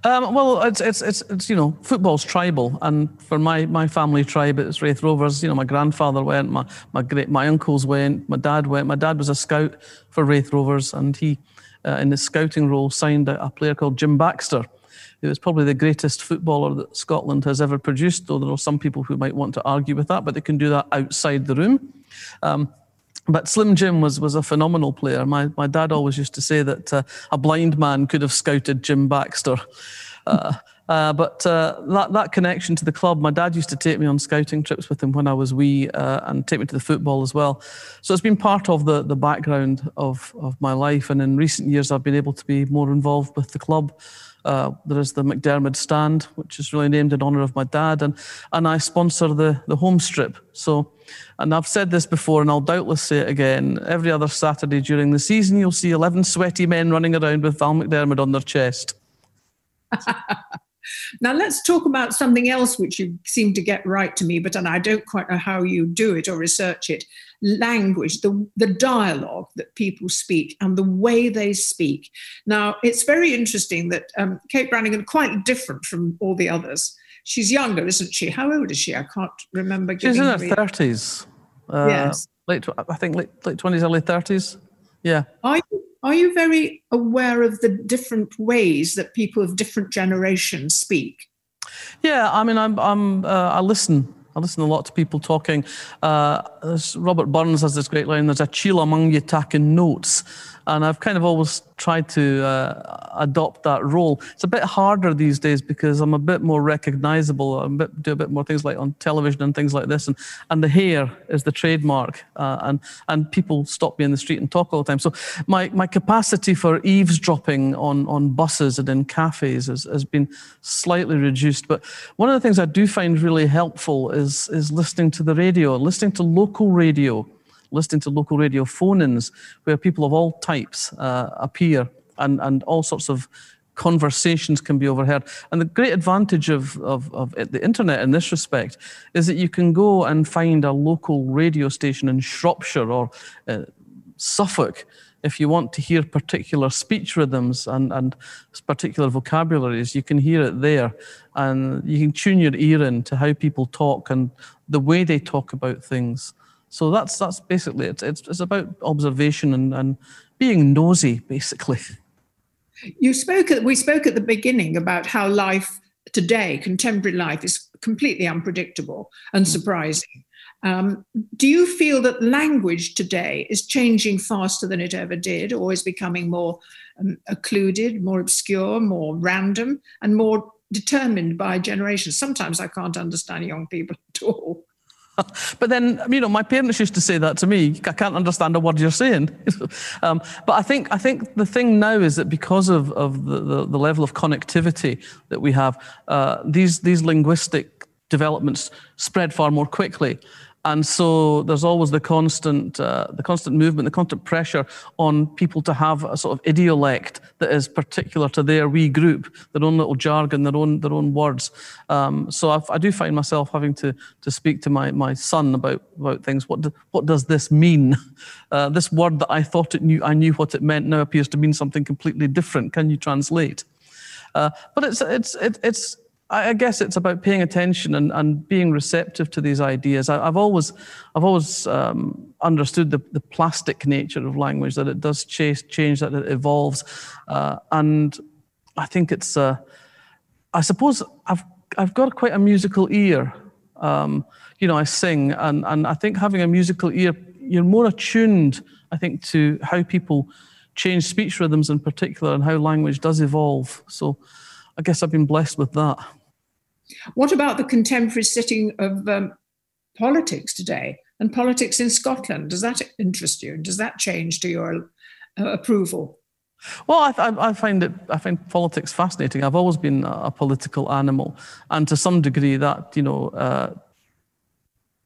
Um, well, it's, it's, it's, it's, you know, football's tribal. And for my, my family tribe, it's Raith Rovers. You know, my grandfather went, my, my, great, my uncles went, my dad went. My dad was a scout for Raith Rovers, and he, uh, in his scouting role, signed a, a player called Jim Baxter, who is probably the greatest footballer that Scotland has ever produced, though there are some people who might want to argue with that, but they can do that outside the room. Um, but Slim Jim was, was a phenomenal player. My, my dad always used to say that uh, a blind man could have scouted Jim Baxter. Uh, uh, but uh, that, that connection to the club, my dad used to take me on scouting trips with him when I was wee uh, and take me to the football as well. So it's been part of the, the background of, of my life. And in recent years, I've been able to be more involved with the club. Uh, there is the McDiarmid Stand, which is really named in honour of my dad, and and I sponsor the the home strip. So, and I've said this before, and I'll doubtless say it again. Every other Saturday during the season, you'll see eleven sweaty men running around with Val McDiarmid on their chest. now let's talk about something else which you seem to get right to me, but and I don't quite know how you do it or research it language, the, the dialogue that people speak and the way they speak. Now, it's very interesting that um, Kate Brannigan, quite different from all the others. She's younger, isn't she? How old is she? I can't remember. She's in her thirties. Uh, yes, late. I think late late twenties, early thirties. Yeah. Are you are you very aware of the different ways that people of different generations speak? Yeah, I mean, I'm, I'm uh, I listen I listen a lot to people talking. Uh, Robert Burns has this great line there's a chill among you taking notes. And I've kind of always tried to uh, adopt that role. It's a bit harder these days because I'm a bit more recognizable. I do a bit more things like on television and things like this. And, and the hair is the trademark. Uh, and, and people stop me in the street and talk all the time. So my, my capacity for eavesdropping on, on buses and in cafes has, has been slightly reduced. But one of the things I do find really helpful is, is listening to the radio, listening to local radio listening to local radio phone-ins where people of all types uh, appear and, and all sorts of conversations can be overheard. And the great advantage of, of, of the internet in this respect is that you can go and find a local radio station in Shropshire or uh, Suffolk if you want to hear particular speech rhythms and, and particular vocabularies, you can hear it there. And you can tune your ear in to how people talk and the way they talk about things. So that's that's basically it. It's it's about observation and, and being nosy, basically. You spoke at we spoke at the beginning about how life today, contemporary life, is completely unpredictable and mm. surprising. Um, do you feel that language today is changing faster than it ever did, or is becoming more um, occluded, more obscure, more random, and more determined by generations? Sometimes I can't understand young people at all. but then, you know, my parents used to say that to me. I can't understand a word you're saying. um, but I think I think the thing now is that because of, of the, the, the level of connectivity that we have, uh, these these linguistic developments spread far more quickly and so there's always the constant uh, the constant movement the constant pressure on people to have a sort of idiolect that is particular to their wee group their own little jargon their own their own words. Um, so I've, i do find myself having to to speak to my my son about about things. What do, what does this mean? Uh, this word that i thought it knew i knew what it meant now appears to mean something completely different. Can you translate? Uh, but it's it's it's I guess it's about paying attention and, and being receptive to these ideas. I, have always, I've always um, understood the, the plastic nature of language, that it does chase, change, that it evolves. Uh, and I think it's, uh, I suppose I've, I've got quite a musical ear. Um, you know, I sing, and, and I think having a musical ear, you're more attuned, I think, to how people change speech rhythms in particular and how language does evolve. So I guess I've been blessed with that. What about the contemporary sitting of um, politics today and politics in Scotland? Does that interest you? And does that change to your uh, approval? Well, I, I, find it. I find politics fascinating. I've always been a political animal, and to some degree, that you know, uh,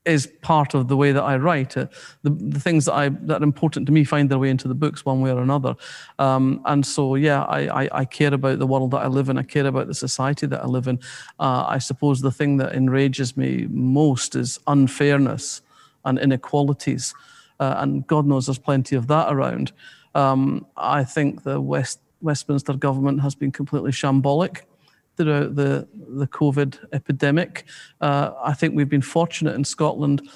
is part of the way that I write. Uh, the, the things that I that are important to me find their way into the books one way or another. Um, and so, yeah, I, I, I, care about the world that I live in. I care about the society that I live in. Uh, I suppose the thing that enrages me most is unfairness and inequalities. Uh, and God knows there's plenty of that around. Um, I think the West, Westminster government has been completely shambolic throughout the, the COVID epidemic. Uh, I think we've been fortunate in Scotland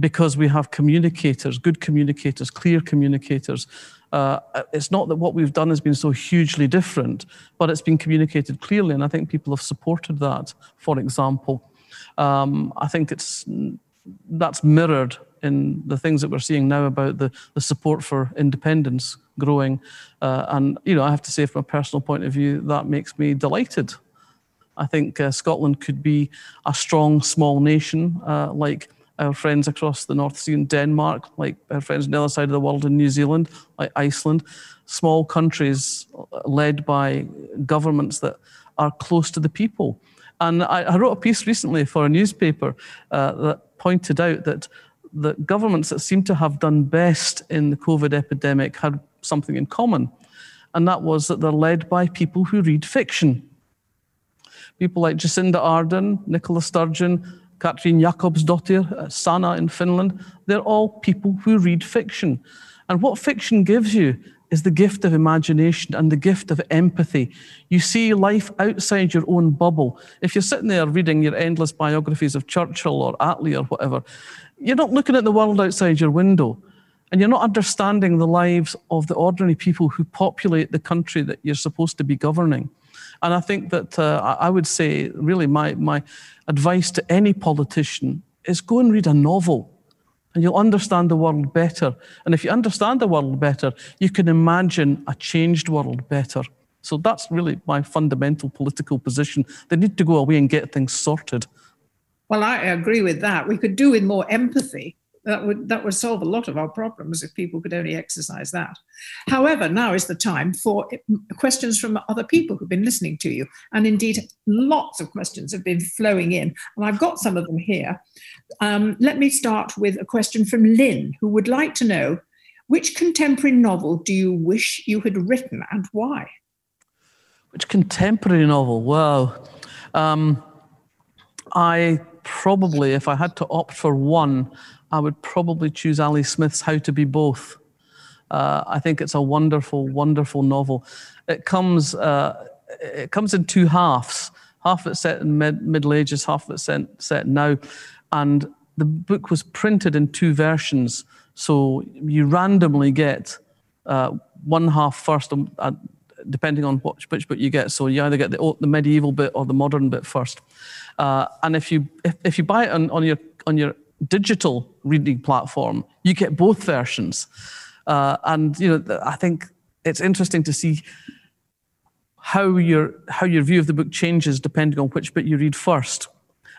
because we have communicators, good communicators, clear communicators. Uh, it's not that what we've done has been so hugely different, but it's been communicated clearly, and I think people have supported that. For example, um, I think it's that's mirrored in the things that we're seeing now about the, the support for independence growing. Uh, and, you know, I have to say, from a personal point of view, that makes me delighted. I think uh, Scotland could be a strong, small nation uh, like our friends across the North Sea in Denmark, like our friends on the other side of the world in New Zealand, like Iceland, small countries led by governments that are close to the people. And I, I wrote a piece recently for a newspaper uh, that pointed out that the governments that seem to have done best in the COVID epidemic had something in common, and that was that they're led by people who read fiction. People like Jacinda Ardern, Nicola Sturgeon, Katrin Jakobsdottir, uh, Sanna in Finland, they're all people who read fiction. And what fiction gives you is the gift of imagination and the gift of empathy. You see life outside your own bubble. If you're sitting there reading your endless biographies of Churchill or Attlee or whatever, you're not looking at the world outside your window. And you're not understanding the lives of the ordinary people who populate the country that you're supposed to be governing. And I think that uh, I would say, really, my, my advice to any politician is go and read a novel and you'll understand the world better. And if you understand the world better, you can imagine a changed world better. So that's really my fundamental political position. They need to go away and get things sorted. Well, I agree with that. We could do with more empathy that would that would solve a lot of our problems if people could only exercise that. However, now is the time for questions from other people who've been listening to you, and indeed, lots of questions have been flowing in, and I've got some of them here. Um, let me start with a question from Lynn, who would like to know which contemporary novel do you wish you had written and why? Which contemporary novel? Wow. Um, I probably, if I had to opt for one, I would probably choose Ali Smith's How to Be Both. Uh, I think it's a wonderful, wonderful novel. It comes, uh, it comes in two halves. Half of set in mid, Middle Ages, half of set, set now. And the book was printed in two versions. So you randomly get uh, one half first, depending on which, which book you get. So you either get the, the medieval bit or the modern bit first. Uh, and if you if, if you buy it on, on your on your digital reading platform, you get both versions. Uh, and you know, I think it's interesting to see how your how your view of the book changes depending on which bit you read first.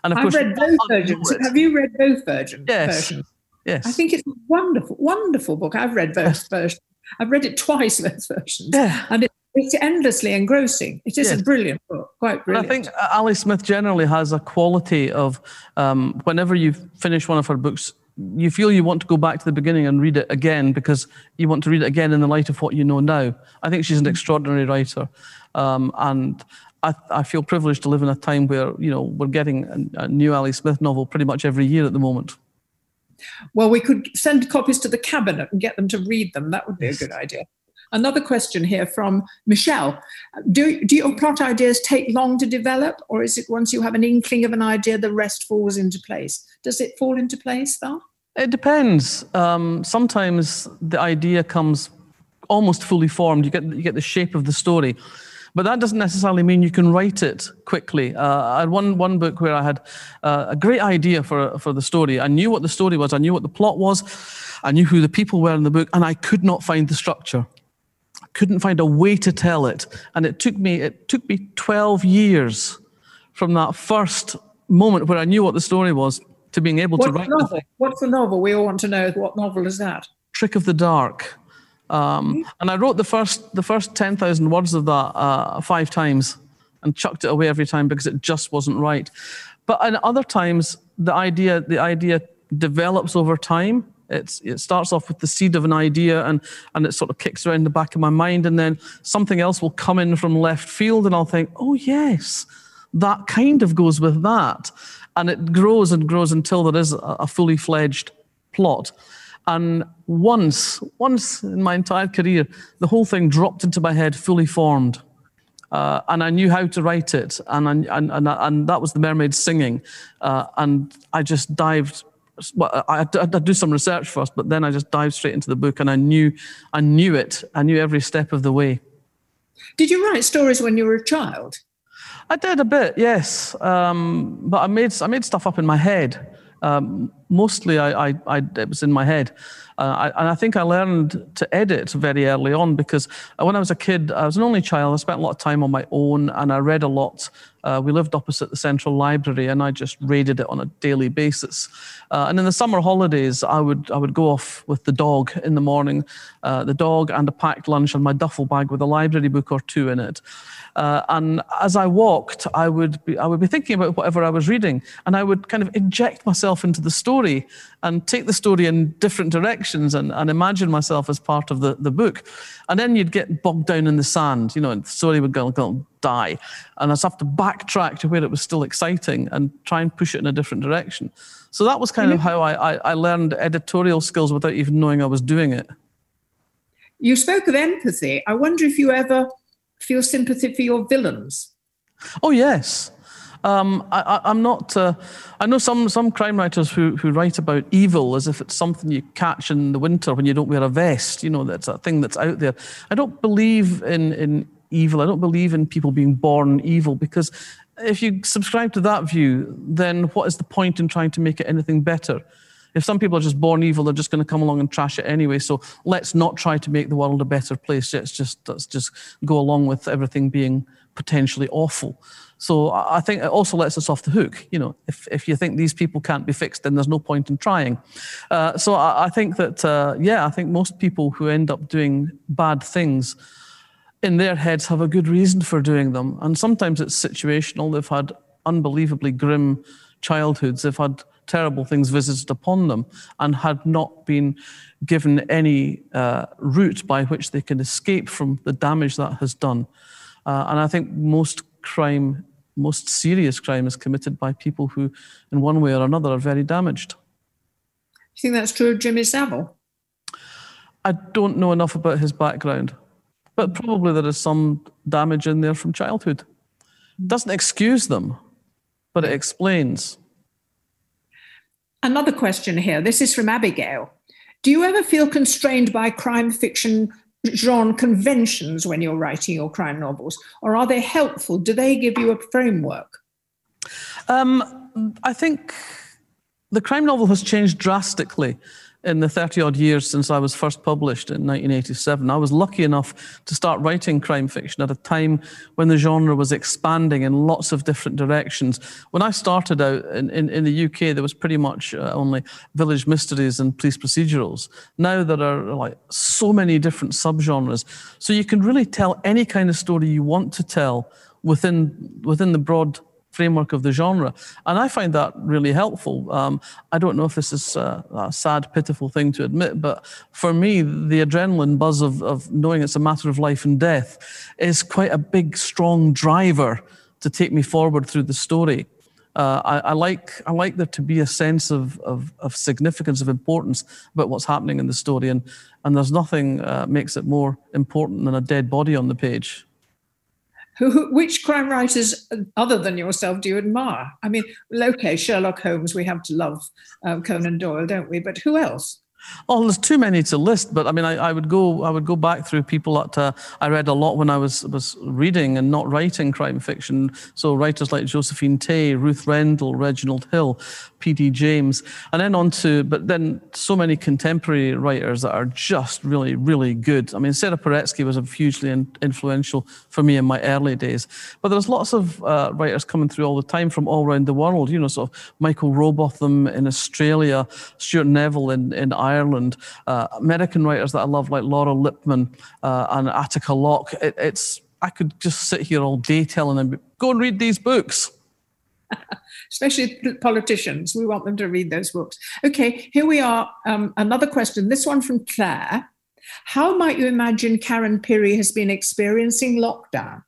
And of I've course, read both versions. Have you read both versions? Yes. Versions? Yes. I think it's a wonderful, wonderful book. I've read both versions. I've read it twice, both versions. Yeah. And it, it's endlessly engrossing. It is yes. a brilliant book, quite brilliant. I think Ali Smith generally has a quality of um, whenever you finish one of her books, you feel you want to go back to the beginning and read it again because you want to read it again in the light of what you know now. I think she's an extraordinary writer, um, and I, I, feel privileged to live in a time where you know we're getting a, a new Ali Smith novel pretty much every year at the moment. Well, we could send copies to the cabinet and get them to read them. That would be a good idea. Another question here from Michelle. Do, do your plot ideas take long to develop, or is it once you have an inkling of an idea, the rest falls into place? Does it fall into place, though? It depends. Um, sometimes the idea comes almost fully formed. You get, you get the shape of the story. But that doesn't necessarily mean you can write it quickly. Uh, I had one, one book where I had uh, a great idea for, for the story. I knew what the story was, I knew what the plot was, I knew who the people were in the book, and I could not find the structure couldn't find a way to tell it. And it took me, it took me 12 years from that first moment where I knew what the story was to being able What's to write. The novel? What's the novel? We all want to know what novel is that? Trick of the Dark. Um, mm-hmm. And I wrote the first the first ten thousand words of that uh, five times and chucked it away every time because it just wasn't right. But in other times, the idea the idea develops over time. It's, it starts off with the seed of an idea and, and it sort of kicks around the back of my mind, and then something else will come in from left field, and I'll think, oh, yes, that kind of goes with that. And it grows and grows until there is a fully fledged plot. And once, once in my entire career, the whole thing dropped into my head fully formed. uh, and I knew how to write it, and and and, and that was the mermaid singing, uh, and I just dived. Well, I to do some research first, but then I just dived straight into the book, and I knew, I knew it. I knew every step of the way. Did you write stories when you were a child? I did a bit, yes, um, but I made I made stuff up in my head. Um, mostly, I, I, I, it was in my head. Uh, I, and I think I learned to edit very early on because when I was a kid, I was an only child. I spent a lot of time on my own and I read a lot. Uh, we lived opposite the Central Library and I just raided it on a daily basis. Uh, and in the summer holidays, I would, I would go off with the dog in the morning, uh, the dog and a packed lunch and my duffel bag with a library book or two in it. Uh, and as I walked, I would be I would be thinking about whatever I was reading, and I would kind of inject myself into the story and take the story in different directions and, and imagine myself as part of the, the book. And then you'd get bogged down in the sand, you know, and the story would go, go die. And I'd have to backtrack to where it was still exciting and try and push it in a different direction. So that was kind of how I, I, I learned editorial skills without even knowing I was doing it. You spoke of empathy. I wonder if you ever feel sympathy for your villains. Oh, yes. Um, I, am not. Uh, I know some some crime writers who who write about evil as if it's something you catch in the winter when you don't wear a vest. You know, that's a thing that's out there. I don't believe in in evil. I don't believe in people being born evil because if you subscribe to that view, then what is the point in trying to make it anything better? If some people are just born evil, they're just going to come along and trash it anyway. So let's not try to make the world a better place. Let's just let's just go along with everything being potentially awful. So I think it also lets us off the hook. You know, if, if you think these people can't be fixed, then there's no point in trying. Uh, so I, I, think that, uh, yeah, I think most people who end up doing bad things in their heads have a good reason for doing them. And sometimes it's situational. They've had unbelievably grim childhoods. They've had terrible things visited upon them and had not been given any uh, route by which they can escape from the damage that has done. Uh, and I think most crime, most serious crime, is committed by people who, in one way or another, are very damaged. Do you think that's true of Jimmy Savile? I don't know enough about his background, but probably there is some damage in there from childhood. It doesn't excuse them, but it explains. Another question here. This is from Abigail. Do you ever feel constrained by crime fiction genre conventions when you're writing your crime novels, or are they helpful? Do they give you a framework? Um, I think the crime novel has changed drastically in the 30 odd years since I was first published in 1987. I was lucky enough to start writing crime fiction at a time when the genre was expanding in lots of different directions. When I started out in, in, in the UK, there was pretty much uh, only village mysteries and police procedurals. Now there are like so many different subgenres. So you can really tell any kind of story you want to tell within, within the broad framework of the genre. And I find that really helpful. Um, I don't know if this is a, a, sad, pitiful thing to admit, but for me, the adrenaline buzz of, of knowing it's a matter of life and death is quite a big, strong driver to take me forward through the story. Uh, I, I, like I like there to be a sense of, of, of, significance, of importance about what's happening in the story, and and there's nothing uh, makes it more important than a dead body on the page. Who, which crime writers other than yourself do you admire? I mean, okay, Sherlock Holmes, we have to love um, Conan Doyle, don't we? But who else? Oh, there's too many to list, but I mean, I, I would go, I would go back through people that uh, I read a lot when I was was reading and not writing crime fiction. So writers like Josephine Tey, Ruth Rendell, Reginald Hill, P.D. James, and then on to, but then so many contemporary writers that are just really, really good. I mean, Sarah Paretsky was hugely influential for me in my early days. But there's lots of uh, writers coming through all the time from all around the world. You know, sort of Michael Robotham in Australia, Stuart Neville in in Ireland. Ireland, uh, American writers that I love like Laura Lippman uh, and Attica Locke. It, it's I could just sit here all day telling them, go and read these books. Especially politicians, we want them to read those books. Okay, here we are. Um, another question. This one from Claire. How might you imagine Karen Pirie has been experiencing lockdown?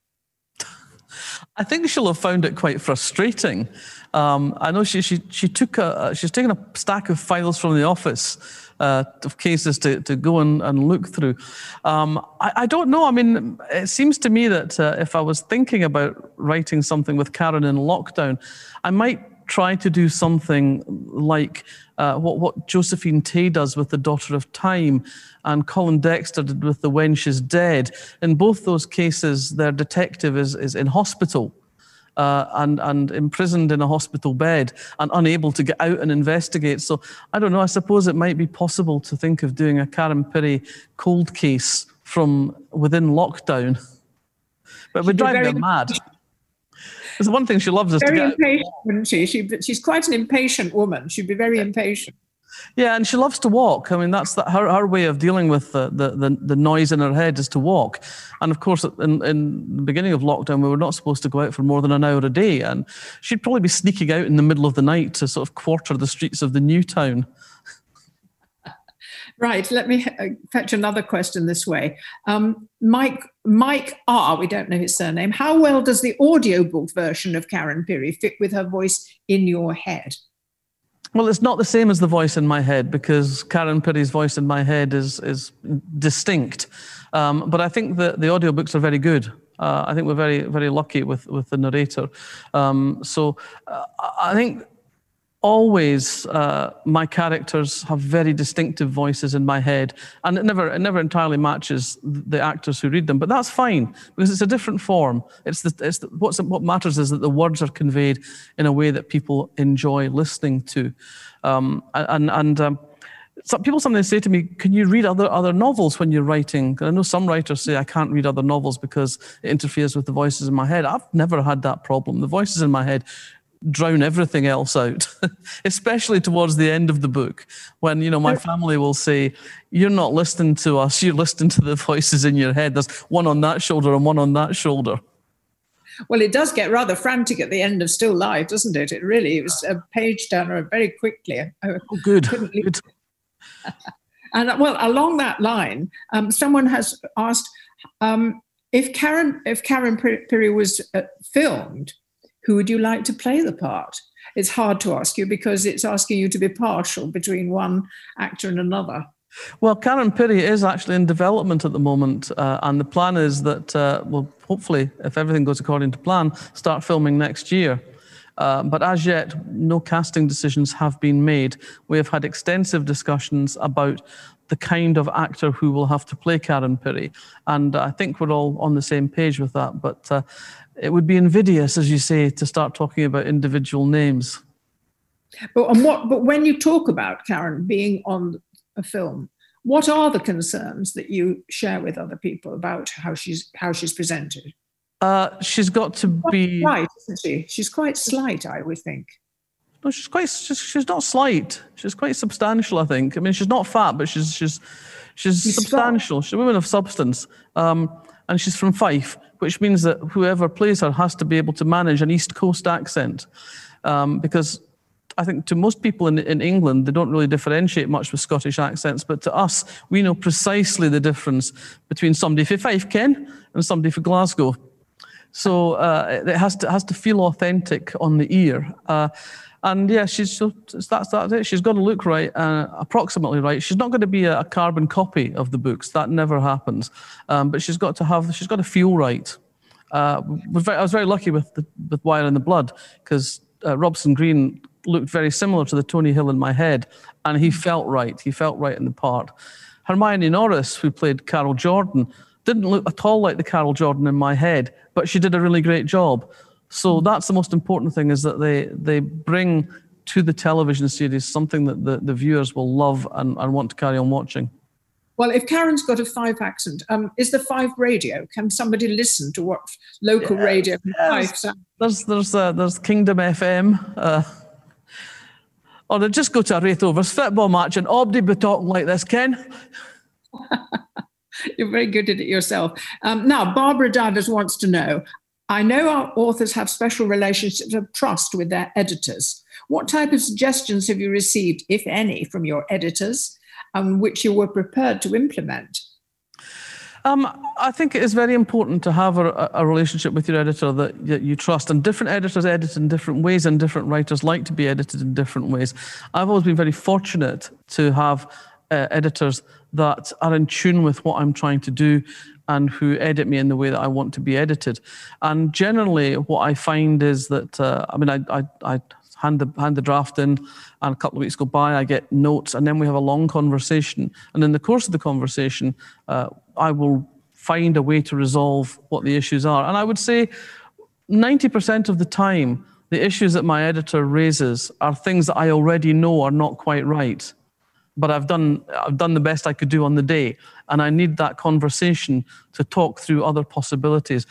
I think she'll have found it quite frustrating. Um, I know she, she, she took a, she's taken a stack of files from the office uh, of cases to, to go and, and look through. Um, I, I, don't know. I mean, it seems to me that uh, if I was thinking about writing something with Karen in lockdown, I might try to do something like uh, what, what Josephine Tey does with The Daughter of Time and Colin Dexter did with The Wench is Dead. In both those cases, their detective is, is in hospital. Uh, and and imprisoned in a hospital bed and unable to get out and investigate. So I don't know. I suppose it might be possible to think of doing a Karen Pirie cold case from within lockdown, but we're driving her mad. There's one thing she loves is very to get impatient, wouldn't she? she? She's quite an impatient woman. She'd be very impatient. Yeah, and she loves to walk. I mean, that's the, her, her way of dealing with the, the, the, the, noise in her head is to walk. And of course, in, in the beginning of lockdown, we were not supposed to go out for more than an hour a day. And she'd probably be sneaking out in the middle of the night to sort of quarter the streets of the new town. Right. Let me uh, fetch another question this way. Um, Mike Mike R. We don't know his surname. How well does the audiobook version of Karen Pirie fit with her voice in your head? Well, it's not the same as the voice in my head because Karen Pirie's voice in my head is is distinct. Um, but I think that the audiobooks are very good. Uh, I think we're very very lucky with with the narrator. Um, so uh, I think always uh, my characters have very distinctive voices in my head and it never it never entirely matches the actors who read them but that's fine because it's a different form it's the, it's the, what's what matters is that the words are conveyed in a way that people enjoy listening to um, and and um, some people sometimes say to me, "Can you read other other novels when you're writing?" I know some writers say I can't read other novels because it interferes with the voices in my head. I've never had that problem. The voices in my head drown everything else out, especially towards the end of the book, when you know my family will say, "You're not listening to us; you're listening to the voices in your head. There's one on that shoulder and one on that shoulder." Well, it does get rather frantic at the end of Still Life, doesn't it? It really it was a page turner very quickly. Oh, good. good. and well, along that line, um, someone has asked um, if Karen if Karen Pirie was uh, filmed who would you like to play the part? It's hard to ask you because it's asking you to be partial between one actor and another. Well, Karen Pirie is actually in development at the moment, uh, and the plan is that uh, we'll hopefully, if everything goes according to plan, start filming next year. Uh, but as yet, no casting decisions have been made. We have had extensive discussions about the kind of actor who will have to play Karen Pirie, and I think we're all on the same page with that. But uh, it would be invidious, as you say, to start talking about individual names. But on what? But when you talk about Karen being on a film, what are the concerns that you share with other people about how she's how she's presented? Uh, she's got to be slight, isn't she? She's quite slight, I would think. No, she's quite. She's, she's not slight. She's quite substantial. I think. I mean, she's not fat, but she's she's she's, she's substantial. She's a woman of substance, um, and she's from Fife which means that whoever plays her has to be able to manage an East Coast accent. Um, because I think to most people in, in England, they don't really differentiate much with Scottish accents, but to us, we know precisely the difference between somebody for Fife, Ken, and somebody for Glasgow. So uh, it has to, has to feel authentic on the ear. Uh, and yeah, she's that's that's it. She's got to look right, uh, approximately right. She's not going to be a, a, carbon copy of the books. That never happens. Um, but she's got to have. She's got to feel right. Uh, I was very lucky with the, with Wire in the Blood because uh, Robson Green looked very similar to the Tony Hill in my head, and he felt right. He felt right in the part. Hermione Norris, who played Carol Jordan, didn't look at all like the Carol Jordan in my head, but she did a really great job. So that's the most important thing is that they they bring to the television series something that the, the viewers will love and, and want to carry on watching. Well, if Karen's got a Fife accent, um, is the Fife radio? Can somebody listen to what local yeah, radio yes. Fife There's there's uh, there's Kingdom FM. Uh, or they just go to a Raith Rovers football match and Obdi be talking like this, Ken. You're very good at it yourself. Um, now, Barbara Davis wants to know I know our authors have special relationships of trust with their editors. What type of suggestions have you received, if any, from your editors, um, which you were prepared to implement? Um, I think it is very important to have a, a relationship with your editor that, that, you trust. And different editors edit in different ways, and different writers like to be edited in different ways. I've always been very fortunate to have uh, editors that are in tune with what I'm trying to do and who edit me in the way that I want to be edited. And generally, what I find is that uh, I mean, I, I, I hand the hand the draft in, and a couple of weeks go by, I get notes, and then we have a long conversation. And in the course of the conversation, uh, I will find a way to resolve what the issues are. And I would say, ninety percent of the time, the issues that my editor raises are things that I already know are not quite right. But I've done I've done the best I could do on the day, and I need that conversation to talk through other possibilities.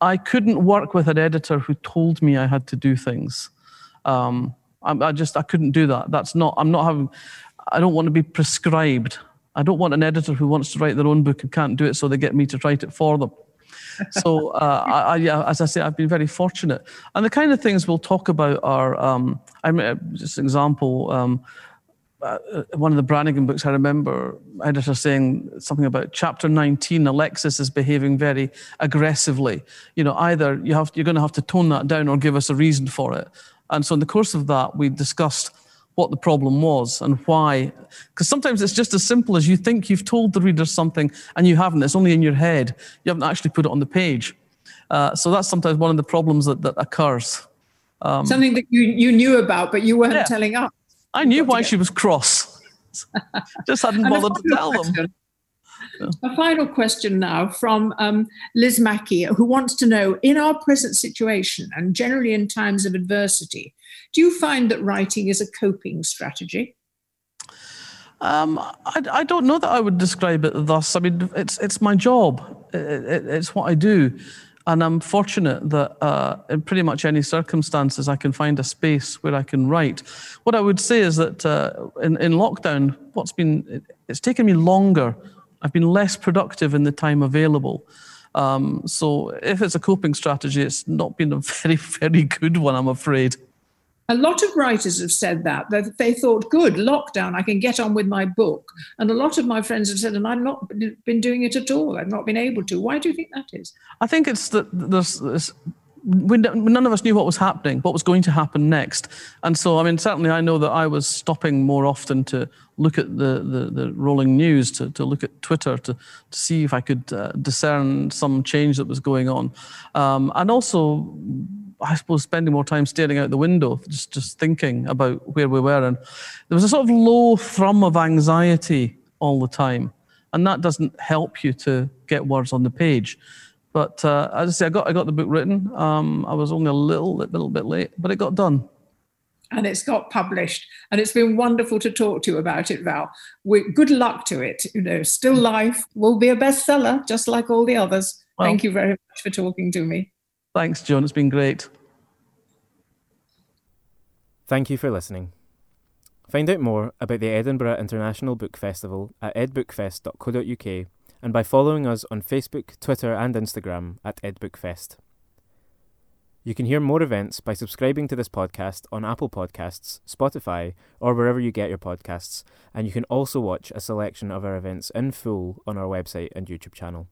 I couldn't work with an editor who told me I had to do things. Um, I, I, just I couldn't do that. That's not. I'm not having. I don't want to be prescribed. I don't want an editor who wants to write their own book and can't do it, so they get me to write it for them. so uh, I, I, yeah, as I say, I've been very fortunate. And the kind of things we'll talk about are, um, I mean, just an example. Um, uh, one of the Brannigan books, I remember editor saying something about chapter 19. Alexis is behaving very aggressively. You know, either you have you're going to have to tone that down or give us a reason for it. And so, in the course of that, we discussed what the problem was and why. Because sometimes it's just as simple as you think you've told the reader something and you haven't. It's only in your head. You haven't actually put it on the page. Uh, so that's sometimes one of the problems that, that occurs. Um, something that you, you knew about, but you weren't yeah. telling us. I knew why she was cross. just hadn't bothered to tell question. them. A final question now from um, Liz Mackey, who wants to know In our present situation, and generally in times of adversity, do you find that writing is a coping strategy? Um, I, I, don't know that I would describe it thus. I mean, it's it's my job. It, it, it's what I do, and I'm fortunate that uh, in pretty much any circumstances I can find a space where I can write. What I would say is that uh, in in lockdown, what's been it's taken me longer I've been less productive in the time available. Um, so if it's a coping strategy, it's not been a very, very good one, I'm afraid. A lot of writers have said that, that they thought, good, lockdown, I can get on with my book. And a lot of my friends have said, and I've not been doing it at all. I've not been able to. Why do you think that is? I think it's that there's, there's we, none of us knew what was happening, what was going to happen next. And so, I mean, certainly I know that I was stopping more often to look at the, the, the rolling news, to, to look at Twitter, to, to see if I could uh, discern some change that was going on. Um, and also, I suppose, spending more time staring out the window, just, just thinking about where we were. And there was a sort of low thrum of anxiety all the time. And that doesn't help you to get words on the page. But uh, as I say, I got I got the book written. Um, I was only a little little bit late, but it got done. And it's got published, and it's been wonderful to talk to you about it, Val. We, good luck to it. You know, still life will be a bestseller, just like all the others. Well, Thank you very much for talking to me. Thanks, John. It's been great. Thank you for listening. Find out more about the Edinburgh International Book Festival at edbookfest.co.uk and by following us on Facebook, Twitter, and Instagram at EdBookFest. You can hear more events by subscribing to this podcast on Apple Podcasts, Spotify, or wherever you get your podcasts, and you can also watch a selection of our events in full on our website and YouTube channel.